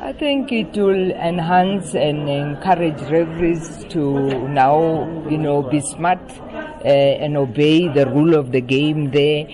I think it will enhance and encourage referees to now, you know, be smart uh, and obey the rule of the game there.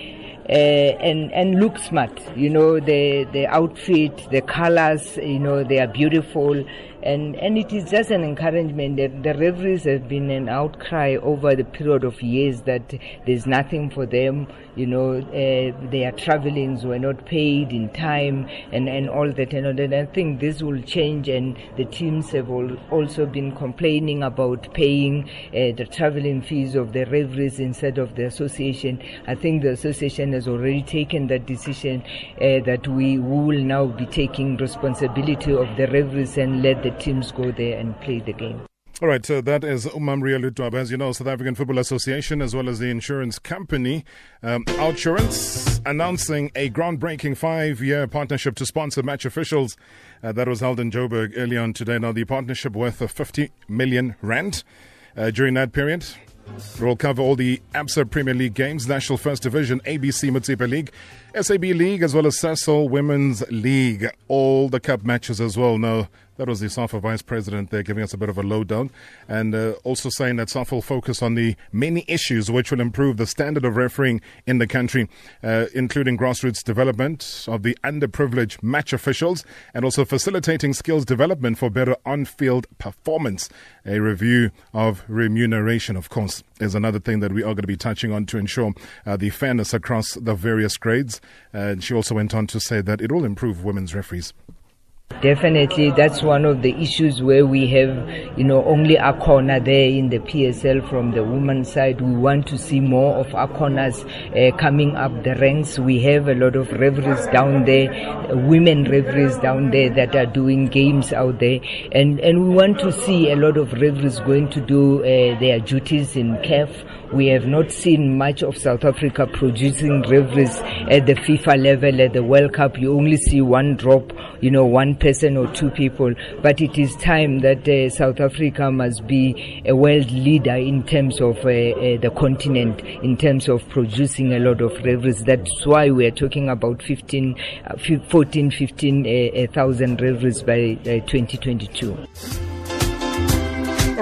Uh, and and look smart. You know the the outfit, the colors. You know they are beautiful, and and it is just an encouragement that the referees have been an outcry over the period of years that there's nothing for them you know uh, their travelings were not paid in time and and all that and, and I think this will change and the teams have all also been complaining about paying uh, the travelling fees of the referees instead of the association I think the association has already taken that decision uh, that we will now be taking responsibility of the referees and let the teams go there and play the game. All right, so that is Umamria Ledwaba. As you know, South African Football Association, as well as the insurance company, um, announcing a groundbreaking five year partnership to sponsor match officials. Uh, that was held in Joburg earlier on today. Now, the partnership worth of 50 million rand uh, during that period. We'll cover all the ABSA Premier League games, National First Division, ABC Motsepe League, SAB League, as well as Sasol Women's League. All the cup matches as well. Now, that was the SAFA Vice President there giving us a bit of a lowdown and uh, also saying that SAFA will focus on the many issues which will improve the standard of refereeing in the country, uh, including grassroots development of the underprivileged match officials and also facilitating skills development for better on field performance. A review of remuneration, of course, is another thing that we are going to be touching on to ensure uh, the fairness across the various grades. And she also went on to say that it will improve women's referees. Definitely, that's one of the issues where we have, you know, only Akona there in the PSL from the women's side. We want to see more of our corners uh, coming up the ranks. We have a lot of referees down there, women referees down there that are doing games out there, and and we want to see a lot of referees going to do uh, their duties in CAF we have not seen much of South Africa producing referees at the FIFA level at the World Cup. You only see one drop, you know, one person or two people. But it is time that uh, South Africa must be a world leader in terms of uh, uh, the continent, in terms of producing a lot of referees. That's why we are talking about 15, uh, 14, 15,000 uh, referees by 2022.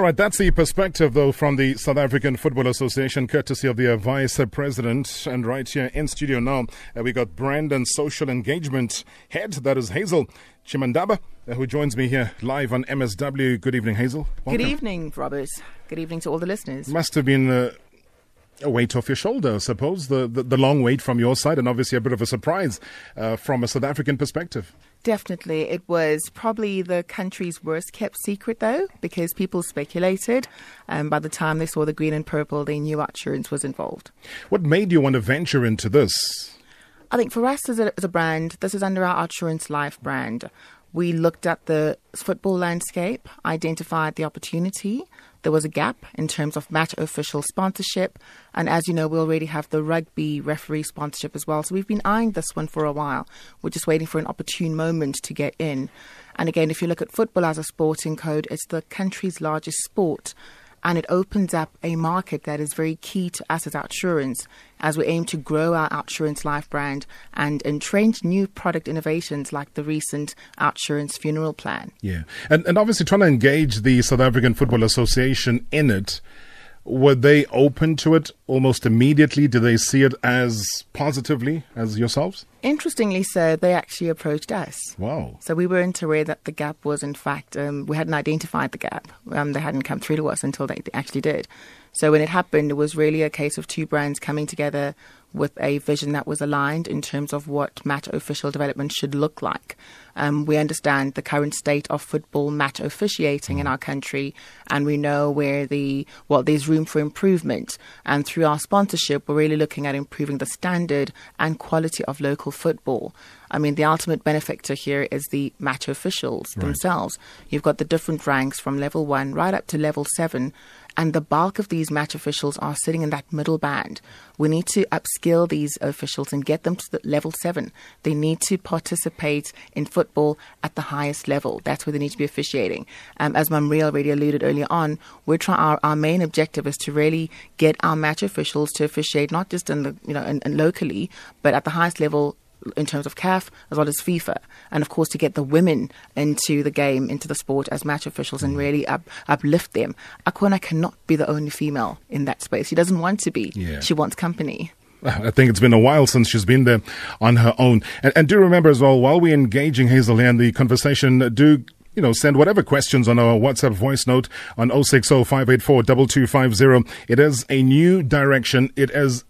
All right, that's the perspective, though, from the South African Football Association, courtesy of the Vice President. And right here in studio now, uh, we got brand and social engagement head, that is Hazel Chinambada, uh, who joins me here live on MSW. Good evening, Hazel. Welcome. Good evening, Robert. Good evening to all the listeners. Must have been. Uh, a weight off your shoulder, I suppose, the, the, the, long wait from your side, and obviously a bit of a surprise uh, from a South African perspective. Definitely. It was probably the country's worst kept secret, though, because people speculated. And by the time they saw the green and purple, they knew Outsurance was involved. What made you want to venture into this? I think for us as a, as a brand, this is under our Outsurance Life brand. We looked at the football landscape, identified the opportunity, there was a gap in terms of match official sponsorship. And as you know, we already have the rugby referee sponsorship as well. So we've been eyeing this one for a while. We're just waiting for an opportune moment to get in. And again, if you look at football as a sporting code, it's the country's largest sport and it opens up a market that is very key to us as Outsurance as we aim to grow our Outsurance Life brand and entrench new product innovations like the recent Outsurance Funeral Plan. Yeah, and, and obviously trying to engage the South African Football Association in it were they open to it almost immediately? Do they see it as positively as yourselves? Interestingly, so they actually approached us. Wow! So we weren't aware that the gap was, in fact, um, we hadn't identified the gap. Um, they hadn't come through to us until they actually did. So when it happened, it was really a case of two brands coming together with a vision that was aligned in terms of what match official development should look like. Um, we understand the current state of football match officiating in our country, and we know where the well, there's room for improvement. And through our sponsorship, we're really looking at improving the standard and quality of local football. I mean, the ultimate benefactor here is the match officials right. themselves. You've got the different ranks from level one right up to level seven and the bulk of these match officials are sitting in that middle band. We need to upskill these officials and get them to the level seven. They need to participate in football at the highest level. That's where they need to be officiating. Um, as Mamri already alluded earlier on, we're trying. Our, our main objective is to really get our match officials to officiate not just in the you know in locally, but at the highest level in terms of CAF as well as FIFA, and of course to get the women into the game, into the sport as match officials and mm. really up, uplift them. Akona cannot be the only female in that space. She doesn't want to be. Yeah. She wants company. I think it's been a while since she's been there on her own. And, and do remember as well, while we're engaging Hazel here in the conversation, do you know, send whatever questions on our WhatsApp voice note on 060 It is a new direction. It is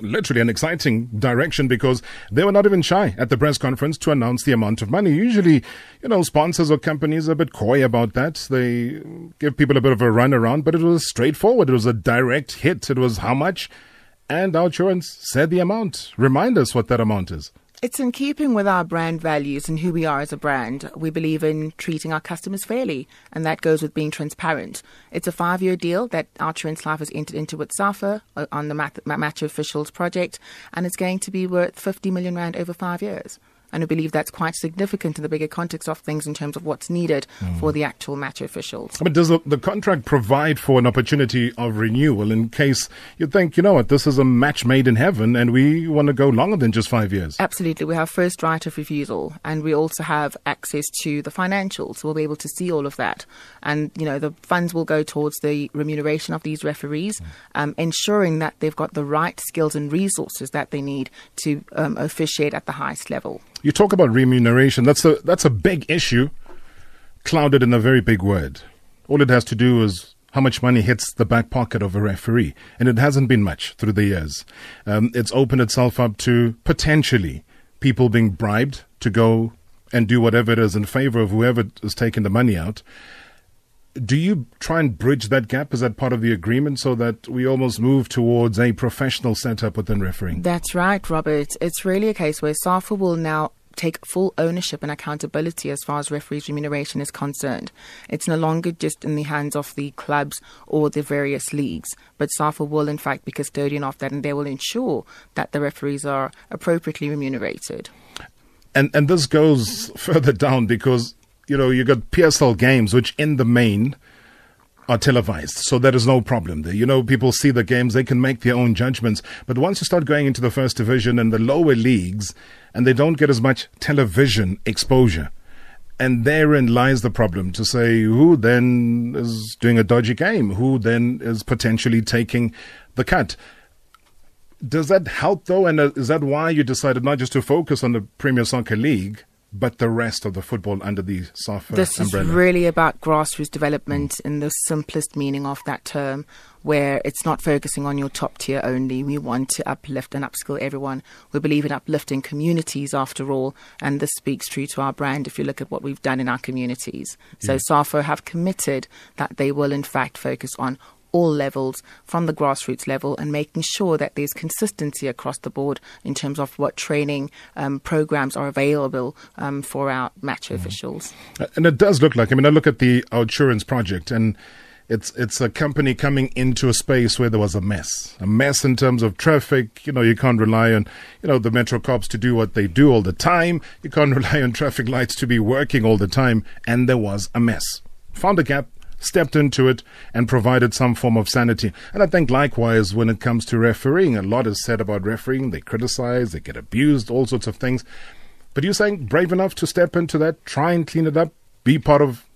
literally an exciting direction because they were not even shy at the press conference to announce the amount of money. Usually, you know, sponsors or companies are a bit coy about that. They give people a bit of a run around, but it was straightforward. It was a direct hit. It was how much? And OUTsurance said the amount. Remind us what that amount is. It's in keeping with our brand values and who we are as a brand. We believe in treating our customers fairly, and that goes with being transparent. It's a five year deal that OUTsurance Life has entered into with SAFA uh, on the Match Officials project, and it's going to be worth 50 million Rand over five years. And I believe that's quite significant in the bigger context of things in terms of what's needed mm. for the actual match officials. But does the, the contract provide for an opportunity of renewal in case you think, you know what, this is a match made in heaven and we want to go longer than just five years? Absolutely. We have first right of refusal and we also have access to the financials. We'll be able to see all of that. And, you know, the funds will go towards the remuneration of these referees, mm. um, ensuring that they've got the right skills and resources that they need to um, officiate at the highest level. You talk about remuneration. That's a that's a big issue, clouded in a very big word. All it has to do is how much money hits the back pocket of a referee, and it hasn't been much through the years. Um, it's opened itself up to potentially people being bribed to go and do whatever it is in favor of whoever is taking the money out. Do you try and bridge that gap? Is that part of the agreement so that we almost move towards a professional setup within refereeing? That's right, Robert. It's really a case where SAFA will now take full ownership and accountability as far as referees' remuneration is concerned. It's no longer just in the hands of the clubs or the various leagues, but SAFA will, in fact, be custodian of that and they will ensure that the referees are appropriately remunerated. And and this goes further down because you know, you got PSL games, which in the main are televised. So there is no problem there. You know, people see the games, they can make their own judgments. But once you start going into the first division and the lower leagues, and they don't get as much television exposure. And therein lies the problem to say who then is doing a dodgy game, who then is potentially taking the cut. Does that help though? And uh, is that why you decided not just to focus on the Premier Soccer League, but the rest of the football under the SAFA this umbrella. is really about grassroots development mm. in the simplest meaning of that term, where it's not focusing on your top tier only. We want to uplift and upskill everyone. We believe in uplifting communities after all, and this speaks true to our brand if you look at what we've done in our communities. So yeah. SAFA have committed that they will in fact focus on all levels from the grassroots level and making sure that there's consistency across the board in terms of what training um, programs are available um, for our match mm. officials. And it does look like, I mean, I look at the OUTsurance project and it's it's a company coming into a space where there was a mess, a mess in terms of traffic. You know, you can't rely on you know the metro cops to do what they do all the time. You can't rely on traffic lights to be working all the time, and there was a mess. Found a gap, stepped into it and provided some form of sanity. And I think likewise when it comes to refereeing, a lot is said about refereeing. They criticize, they get abused, all sorts of things. But you're saying brave enough to step into that, try and clean it up, be part of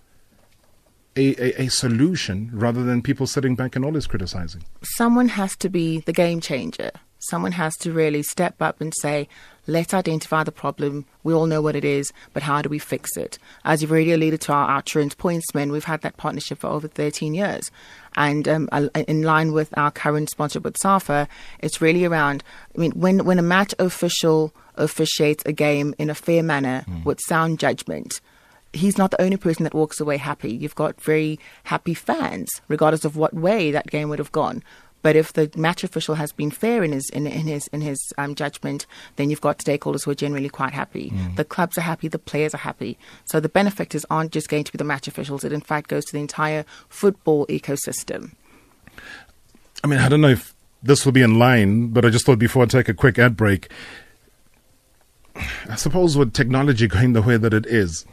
a, a, a, solution rather than people sitting back and always criticizing. Someone has to be the game changer. Someone has to really step up and say, let's identify the problem. We all know what it is, but how do we fix it? As you've already alluded to our OUTsurance Pointsmen, we've had that partnership for over 13 years. And um, in line with our current sponsorship with SAFA, it's really around, I mean, when, when a match official officiates a game in a fair manner mm. with sound judgment, he's not the only person that walks away happy. You've got very happy fans, regardless of what way that game would have gone. But if the match official has been fair in his in, in his in his um, judgment, then you've got stakeholders who are generally quite happy. Mm. The clubs are happy, the players are happy. So the benefactors aren't just going to be the match officials; it in fact goes to the entire football ecosystem. I mean, I don't know if this will be in line, but I just thought before I take a quick ad break, I suppose with technology going the way that it is,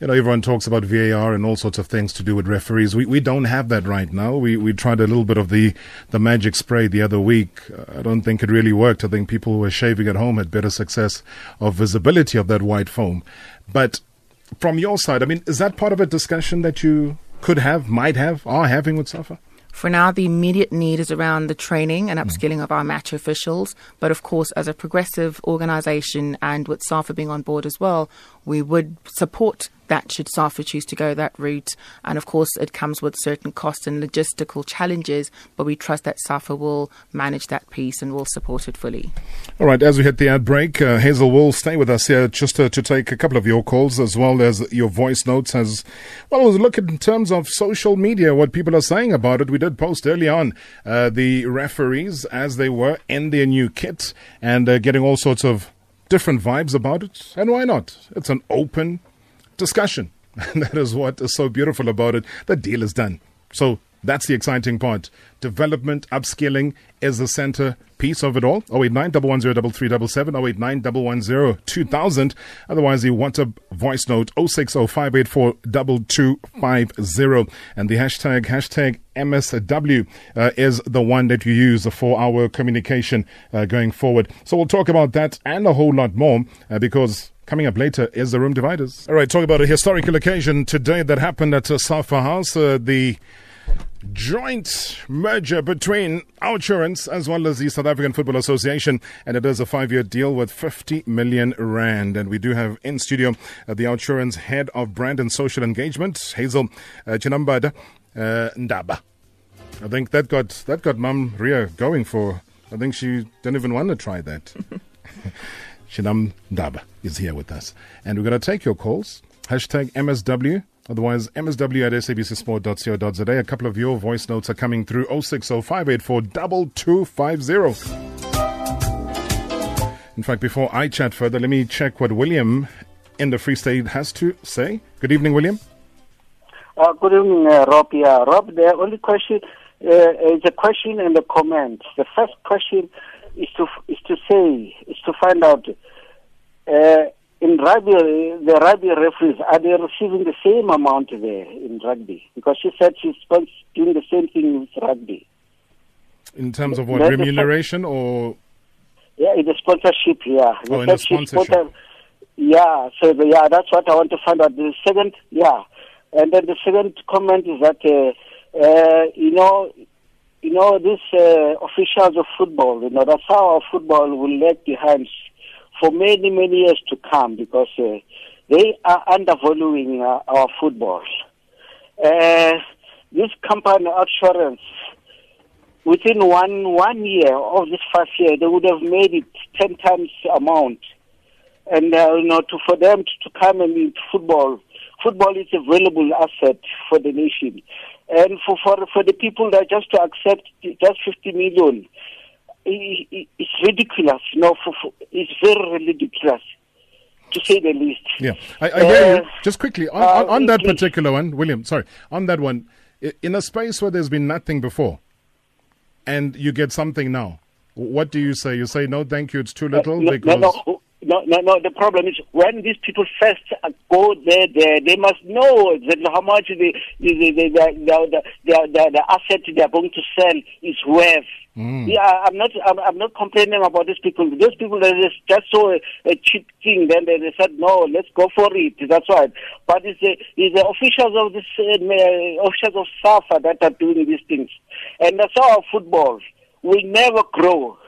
you know, everyone talks about VAR and all sorts of things to do with referees. We we don't have that right now. We we tried a little bit of the the magic spray the other week. I don't think it really worked. I think people who were shaving at home had better success of visibility of that white foam. But from your side, I mean, is that part of a discussion that you could have, might have, are having with SAFA? For now, the immediate need is around the training and hmm. upskilling of our match officials. But of course, as a progressive organisation and with SAFA being on board as well, we would support that should SAFA choose to go that route. And of course, it comes with certain costs and logistical challenges, but we trust that SAFA will manage that piece and will support it fully. All right, as we hit the ad break, uh, Hazel will stay with us here just to, to, take a couple of your calls as well as your voice notes. As well as look in terms of social media, what people are saying about it. We did post early on uh, the referees as they were in their new kit and uh, getting all sorts of different vibes about it. And why not? It's an open discussion. And that is what is so beautiful about it. The deal is done. So that's the exciting part. Development, upskilling is the center piece of it all. 089 110 089 2000. Otherwise, you want a voice note 060 And the hashtag, hashtag MSW uh, is the one that you use for our communication uh, going forward. So we'll talk about that and a whole lot more uh, because Coming up later is the Room Dividers. All right, talk about a historical occasion today that happened at uh, Safa House. Uh, the joint merger between Outsurance as well as the South African Football Association, and it is a five year deal with 50 million rand. And we do have in studio uh, the Outsurance head of brand and social engagement, Hazel uh, Chinambada uh, Ndaba. I think that got that got Mum Ria going for. I think she didn't even want to try that. Shinam Ndaba is here with us. And we're going to take your calls. Hashtag MSW Otherwise, msw at sabcsport.co.za. A couple of your voice notes are coming through 060584 In fact, before I chat further, let me check what William in the Free State has to say. Good evening, William. Uh, good evening, uh, Rob. Yeah, Rob, the only question uh, is a question and a comment. The first question is to is to say is to find out uh, in rugby, the rugby referees, are they receiving the same amount there in rugby? Because she said she's doing the same thing with rugby. In terms of what, remuneration or? Yeah, in the sponsorship, yeah. Oh, in the sponsorship. Sponsor, yeah, so the, yeah, that's what I want to find out. The second, yeah. And then the second comment is that, uh, uh, you know, you know, these uh, officials of football, you know, that's how our football will lag behind for many, many years to come because uh, they are undervaluing uh, our football. Uh, this company, Outsurance, within one one year of this first year, they would have made it ten times amount. And uh, you know, to, for them to, to come and into football, football is a valuable asset for the nation. And for for for the people that just to accept just fifty million, it's ridiculous. No, for, for, it's very ridiculous to say the least. Yeah, I, I hear uh, you. Just quickly on, on, on uh, that particular one, William. Sorry, on that one, in a space where there's been nothing before, and you get something now. What do you say? You say no, thank you. It's too little no, because. No, no. No, no, no. The problem is when these people first go there, there they must know exactly how much the the the the, the, the, the, the asset they are going to sell is worth. Mm. Yeah, I'm not. I'm, I'm, not complaining about these people. Those people they just, saw a, a, cheap thing, then they, they, said, "No, let's go for it." That's right. But it's the, it's the officials of this uh, officials of SAFA that are doing these things, and that's how our football will never grow.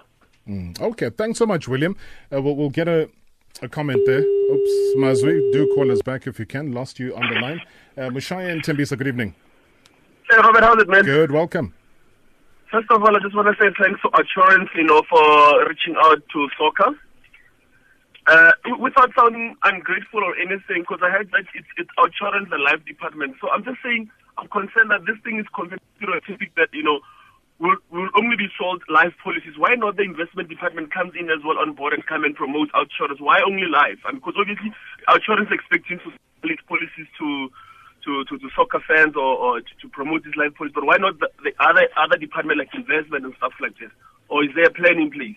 Mm. Okay, thanks so much, William. Uh, we'll, we'll get a a comment there. Oops, Mazwi, do call us back if you can. Lost you on the line. Uh, Mushaya and Tembisa, good evening. Hey, Robert, how's it, man? Good, welcome. First of all, I just want to say thanks to Outsurance, you know, for reaching out to soccer. Uh, without sounding ungrateful or anything, because I heard that it's, it's Outsurance, the life department. So I'm just saying, I'm concerned that this thing is stereotypic that, you know, will, will only be sold life policies. Why not the investment department comes in as well on board and come and promote Outsurance? Why only life? And because obviously, Outsurance expecting to sell its policies to to, to, to soccer fans or, or to, to, promote this life policy, but why not the, the, other other department like investment and stuff like this? Or is there a plan in place?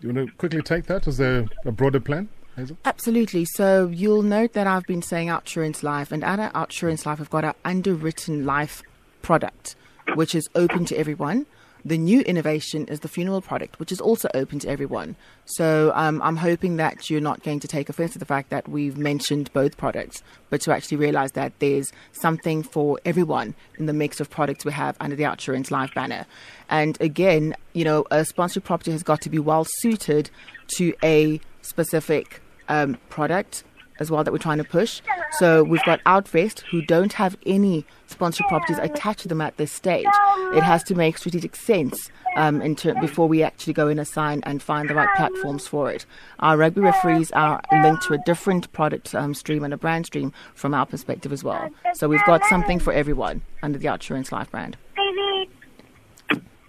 You want to quickly take that? Is there a broader plan? Hazel? Absolutely. So you'll note that I've been saying Outsurance Life, and at Outsurance Life, we've got our underwritten life product, which is open to everyone. The new innovation is the funeral product, which is also open to everyone. So um, I'm hoping that you're not going to take offense to the fact that we've mentioned both products, but to actually realize that there's something for everyone in the mix of products we have under the Outsurance Life banner. And again, you know, a sponsored property has got to be well suited to a specific um, product as well that we're trying to push. So we've got Outvest who don't have any sponsored properties attached to them at this stage. It has to make strategic sense um, ter- before we actually go in and assign and find the right platforms for it. Our rugby referees are linked to a different product um, stream and a brand stream from our perspective as well. So we've got something for everyone under the Outsurance Life brand.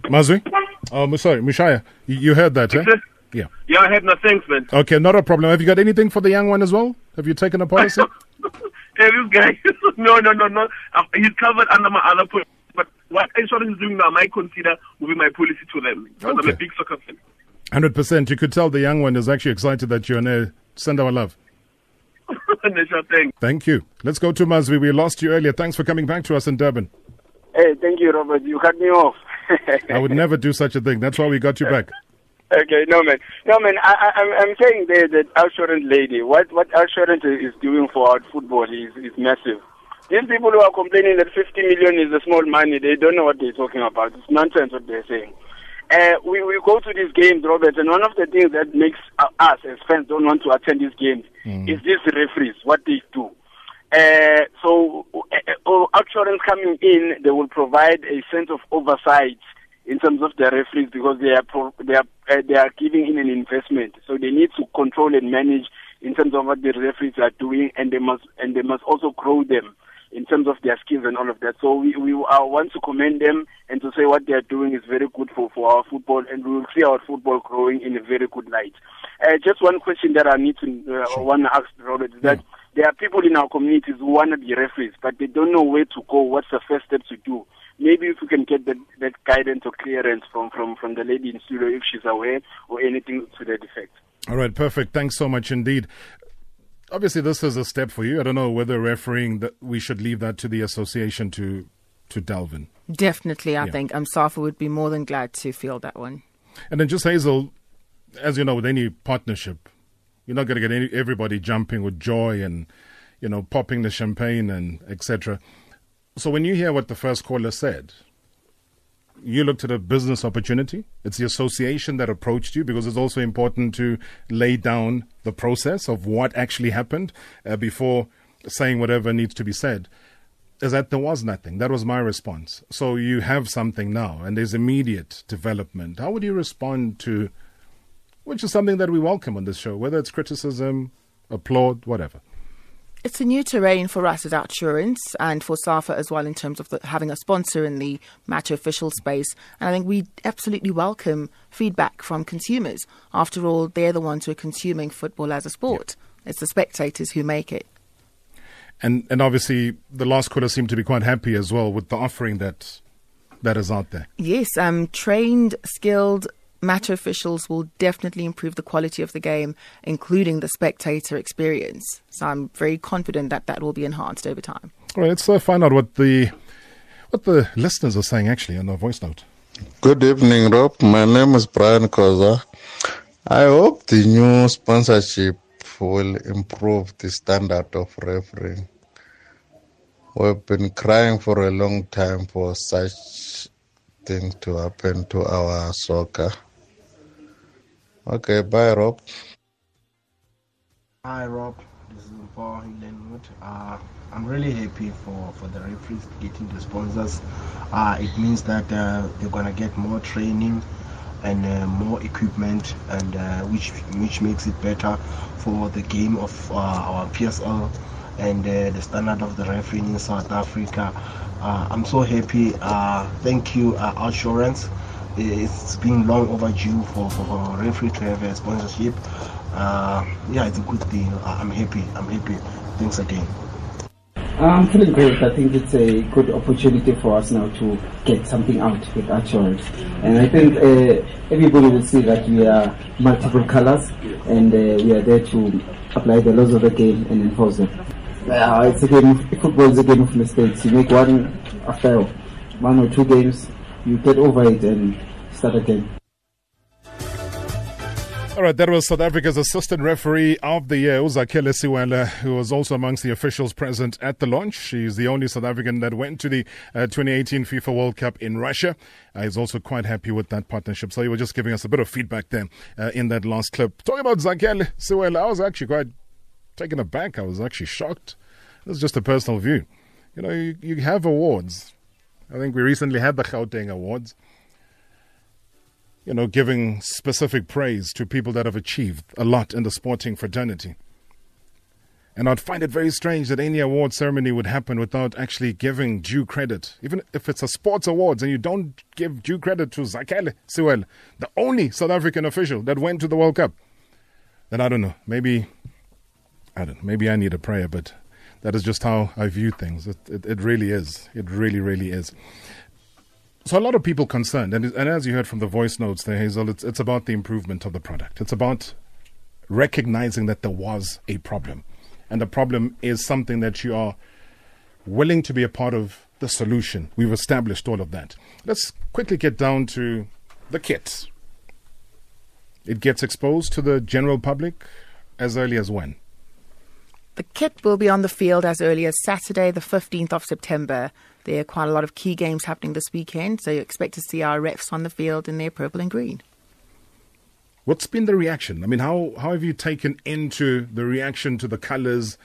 Mazwi? Oh, sorry, Mushaya. You heard that, eh? Yeah. Yeah, I had no thanks, man. Okay, not a problem. Have you got anything for the young one as well? Have you taken a policy? hey, this guy. no, no, no, no. Uh, he's covered under my other policy. But what insurance is doing now, I might consider moving my policy to them. Because okay. I'm a big soccer fan. 100%. You could tell the young one is actually excited that you're on air. Send our love. sure thing. Thank you. Let's go to Mazwi. We lost you earlier. Thanks for coming back to us in Durban. Hey, thank you, Robert. You cut me off. I would never do such a thing. That's why we got you back. Okay, no man, no man. I, I, I'm I'm saying there that Outsurance lady, what what Outsurance is doing for our football is is massive. These people who are complaining that 50 million is a small money, they don't know what they're talking about. It's nonsense what they're saying. Uh, we we go to these games, Robert, and one of the things that makes us as fans don't want to attend these games mm. is these referees, what they do. Uh, so, uh, uh, Outsurance coming in, they will provide a sense of oversight in terms of the referees because they are pro- they are uh, they are giving in an investment, so they need to control and manage in terms of what the referees are doing, and they must and they must also grow them in terms of their skills and all of that. So we we uh, want to commend them and to say what they are doing is very good for for our football, and we will see our football growing in a very good light. Uh, just one question that I need to uh, sure. want to ask Robert is that. Yeah. There are people in our communities who want to be referees, but they don't know where to go. What's the first step to do? Maybe if we can get that, that guidance or clearance from, from, from the lady in studio if she's aware or anything to that effect. All right, perfect. Thanks so much indeed. Obviously, this is a step for you. I don't know whether refereeing that we should leave that to the association to to delve in. Definitely, I yeah. think um, Safa would be more than glad to feel that one. And then just Hazel, as you know, with any partnership, you're not going to get any, everybody jumping with joy and you know popping the champagne and etc. So when you hear what the first caller said, you looked at a business opportunity. It's the association that approached you because it's also important to lay down the process of what actually happened uh, before saying whatever needs to be said. Is that there was nothing. That was my response. So you have something now, and there's immediate development. How would you respond to, which is something that we welcome on this show, whether it's criticism, applaud, whatever? It's a new terrain for us as Outsurance and for SAFA as well in terms of the, having a sponsor in the match official space. And I think we absolutely welcome feedback from consumers. After all, they're the ones who are consuming football as a sport. Yeah. It's the spectators who make it. And and obviously the last quarter seemed to be quite happy as well with the offering that that is out there. Yes, um, trained, skilled match officials will definitely improve the quality of the game, including the spectator experience. So I'm very confident that that will be enhanced over time. All right, let's uh, find out what the what the listeners are saying actually on our voice note. Good evening, Rob. My name is Brian Koza. I hope the new sponsorship will improve the standard of refereeing. We've been crying for a long time for such things to happen to our soccer. Okay, bye, Rob. Hi, Rob. This is Paul Glenwood. Uh, I'm really happy for, for the referees getting the sponsors. Uh, it means that uh, they're gonna get more training and uh, more equipment, and uh, which which makes it better for the game of uh, our PSL and the standard of the refereeing in South Africa. I'm so happy. thank you, Outsurance it's been long overdue for, for, for referee to have a sponsorship. Uh, yeah, it's a good thing. I'm happy. I'm happy. Thanks again. I'm feeling great. I think it's a good opportunity for us now to get something out with Assurance. And I think uh, everybody will see that we are multiple colors and uh, we are there to apply the laws of the game and enforce them. Uh, it's a game football is a game of mistakes. You make one after one or two games, you get over it and start again. All right, that was South Africa's assistant referee of the year, Uzakele Siwela, who was also amongst the officials present at the launch. She's the only South African that went to the uh, 2018 FIFA World Cup in Russia. Uh, he's also quite happy with that partnership. So you were just giving us a bit of feedback there uh, in that last clip. Talking about Zakele Siwela, I was actually quite taken aback. I was actually shocked. This is just a personal view. You know, you, you have awards. I think we recently had the Gauteng Awards you know, giving specific praise to people that have achieved a lot in the sporting fraternity. And I'd find it very strange that any award ceremony would happen without actually giving due credit. Even if it's a sports awards and you don't give due credit to Zakele Siwela, the only South African official that went to the World Cup, then I don't know. Maybe, I don't know. Maybe I need a prayer, but that is just how I view things. It, it, it really is. It really, really is. So a lot of people concerned, and, and as you heard from the voice notes there, Hazel, it's, it's about the improvement of the product. It's about recognizing that there was a problem. And the problem is something that you are willing to be a part of the solution. We've established all of that. Let's quickly get down to the kit. It gets exposed to the general public as early as when? The kit will be on the field as early as Saturday, the 15th of September. There are quite a lot of key games happening this weekend, so you expect to see our refs on the field in their purple and green. What's been the reaction? I mean, how, how have you taken into the reaction to the colours,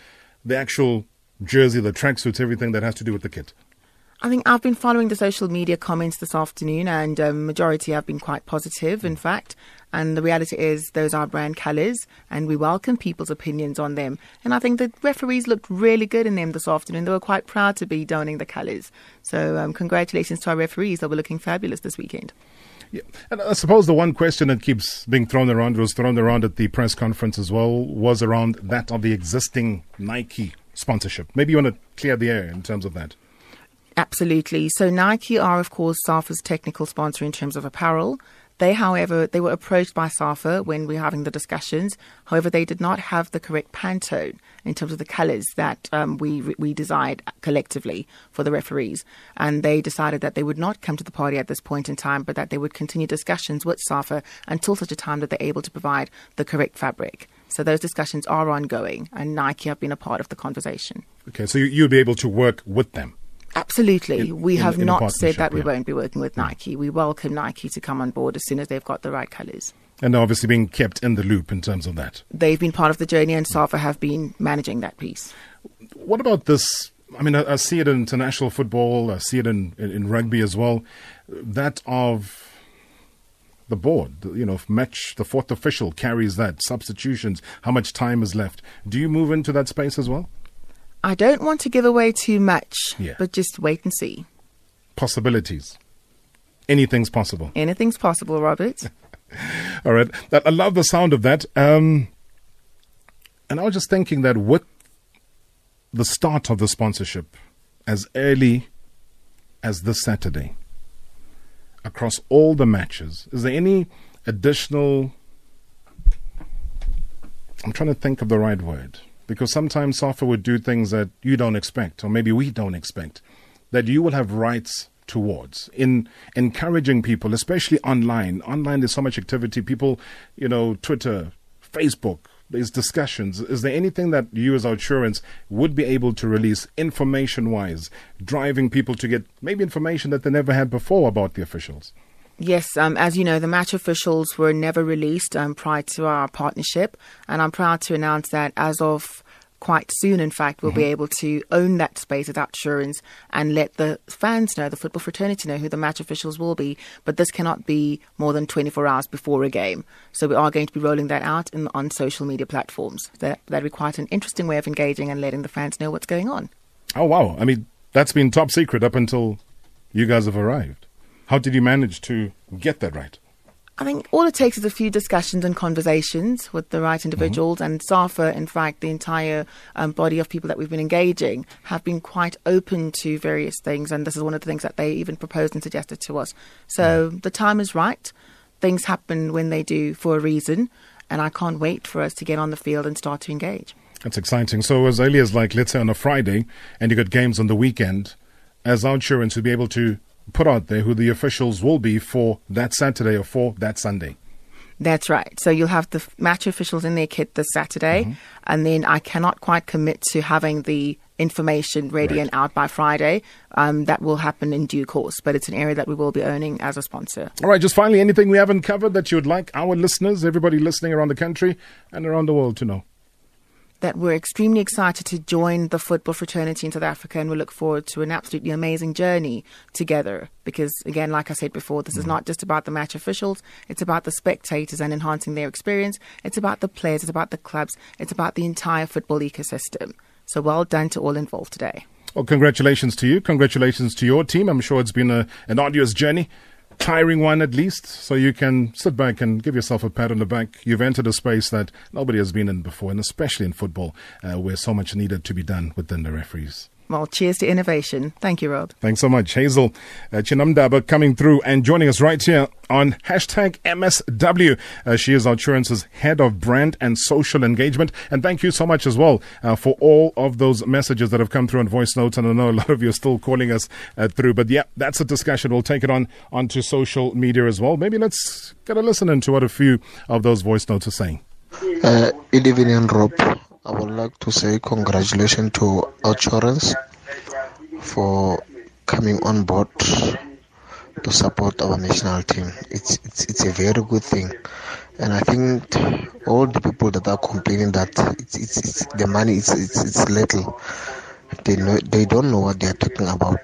the actual jersey, the tracksuits, everything that has to do with the kit? I think I've been following the social media comments this afternoon, and um, majority have been quite positive, in fact. And the reality is, those are brand colours, and we welcome people's opinions on them. And I think the referees looked really good in them this afternoon. They were quite proud to be donning the colours. So, um, congratulations to our referees. They were looking fabulous this weekend. Yeah. And I suppose the one question that keeps being thrown around was thrown around at the press conference as well was around that of the existing Nike sponsorship. Maybe you want to clear the air in terms of that. Absolutely. So Nike are, of course, SAFA's technical sponsor in terms of apparel. They, however, they were approached by SAFA when we were having the discussions. However, they did not have the correct Pantone in terms of the colours that um, we we desired collectively for the referees, and they decided that they would not come to the party at this point in time, but that they would continue discussions with SAFA until such a time that they're able to provide the correct fabric. So those discussions are ongoing, and Nike have been a part of the conversation. Okay, so you'll be able to work with them. Absolutely. In, we in, have in not said that we yeah. won't be working with Nike. We welcome Nike to come on board as soon as they've got the right colours. And obviously being kept in the loop in terms of that. They've been part of the journey, and SAFA have been managing that piece. What about this? I mean, I, I see it in international football, I see it in, in, in rugby as well. That of the board, you know, if match, the fourth official carries that, substitutions, how much time is left. Do you move into that space as well? I don't want to give away too much, Yeah. but just wait and see. Possibilities. Anything's possible. Anything's possible, Robert. All right. That- I love the sound of that. Um, and I was just thinking that with the start of the sponsorship as early as this Saturday, across all the matches, is there any additional. I'm trying to think of the right word. Because sometimes SAFA would do things that you don't expect, or maybe we don't expect, that you will have rights towards in encouraging people, especially online. Online, there's so much activity. People, you know, Twitter, Facebook, there's discussions. Is there anything that you as our insurance would be able to release information wise, driving people to get maybe information that they never had before about the officials? Yes, um, as you know, the match officials were never released um, prior to our partnership, and I'm proud to announce that as of quite soon, in fact, we'll be able to own that space without Outsurance and let the fans know, the football fraternity know who the match officials will be. But this cannot be more than 24 hours before a game. So we are going to be rolling that out in, on social media platforms. That, that requires an interesting way of engaging and letting the fans know what's going on. Oh, wow. I mean, that's been top secret up until you guys have arrived. How did you manage to get that right? I think all it takes is a few discussions and conversations with the right individuals. And SAFA, in fact, the entire um, body of people that we've been engaging have been quite open to various things. And this is one of the things that they even proposed and suggested to us. So the time is right. Things happen when they do for a reason. And I can't wait for us to get on the field and start to engage. That's exciting. So as early as like let's say on a Friday, and you got games on the weekend, as our Outsurance to be able to put out there who the officials will be for that Saturday or for that Sunday. That's right. So you'll have the match officials in their kit this Saturday, Mm-hmm. and then I cannot quite commit to having the information ready Right. and out by Friday. Um, that will happen in due course, but it's an area that we will be owning as a sponsor. All right, just finally, anything we haven't covered that you would like our listeners, everybody listening around the country and around the world to know? That we're extremely excited to join the football fraternity in South Africa, and we look forward to an absolutely amazing journey together. Because, again, like I said before, this is Mm. not just about the match officials, it's about the spectators and enhancing their experience. It's about the players, it's about the clubs, it's about the entire football ecosystem. So, well done to all involved today. Well, congratulations to you. Congratulations to your team. I'm sure it's been a, an arduous journey, tiring one at least. So you can sit back and give yourself a pat on the back. You've entered a space that nobody has been in before, and especially in football, uh, where so much needed to be done within the referees. Well, cheers to innovation. Thank you, Rod. Thanks so much. Hazel uh, Chinambada coming through and joining us right here on hashtag MSW. Uh, she is Outsurance's head of brand and social engagement. And thank you so much as well uh, for all of those messages that have come through on voice notes. And I know a lot of you are still calling us uh, through. But yeah, that's a discussion. We'll take it on onto social media as well. Maybe let's get a listen into what a few of those voice notes are saying. Uh, good evening, Rob. I would like to say congratulations to Outsurance for coming on board to support our national team. It's, it's it's a very good thing, and I think all the people that are complaining that it's it's, it's the money is it's it's little, they know they don't know what they are talking about,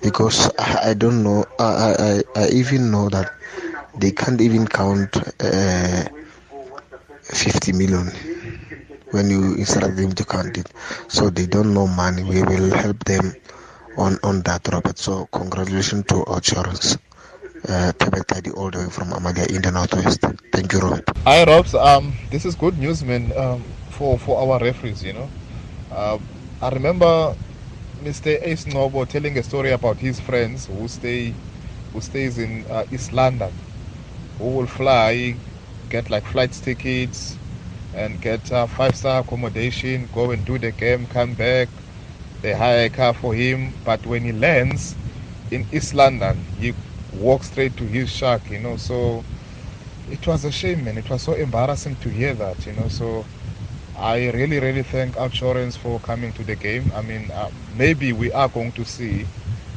because I, I don't know I, I I even know that they can't even count. Uh, 50 million when you instruct them to count it. So they don't know money. We will help them on, on that, Robert. So congratulations to Outsurance. Uh, Tebet Tidy all the way from Amalia in the Northwest. Thank you, Robert. Hi, Robs. Um, this is good news, man, um, for, for our referees, you know. Uh, I remember Mr. Ace Ncobo telling a story about his friends who stay who stays in uh, East London, who will fly, get like flight tickets, and get uh, five-star accommodation, go and do the game, come back. They hire a car for him, but when he lands in East London, he walks straight to his shack, you know. So it was a shame, man. It was so embarrassing to hear that, you know. So I really, really thank Outsurance for coming to the game. I mean, uh, maybe we are going to see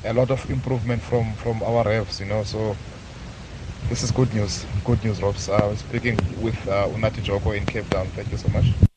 a lot of improvement from from our refs, you know. So this is good news. Good news, Robs. I was speaking with uh, Unati Joko in Cape Town. Thank you so much.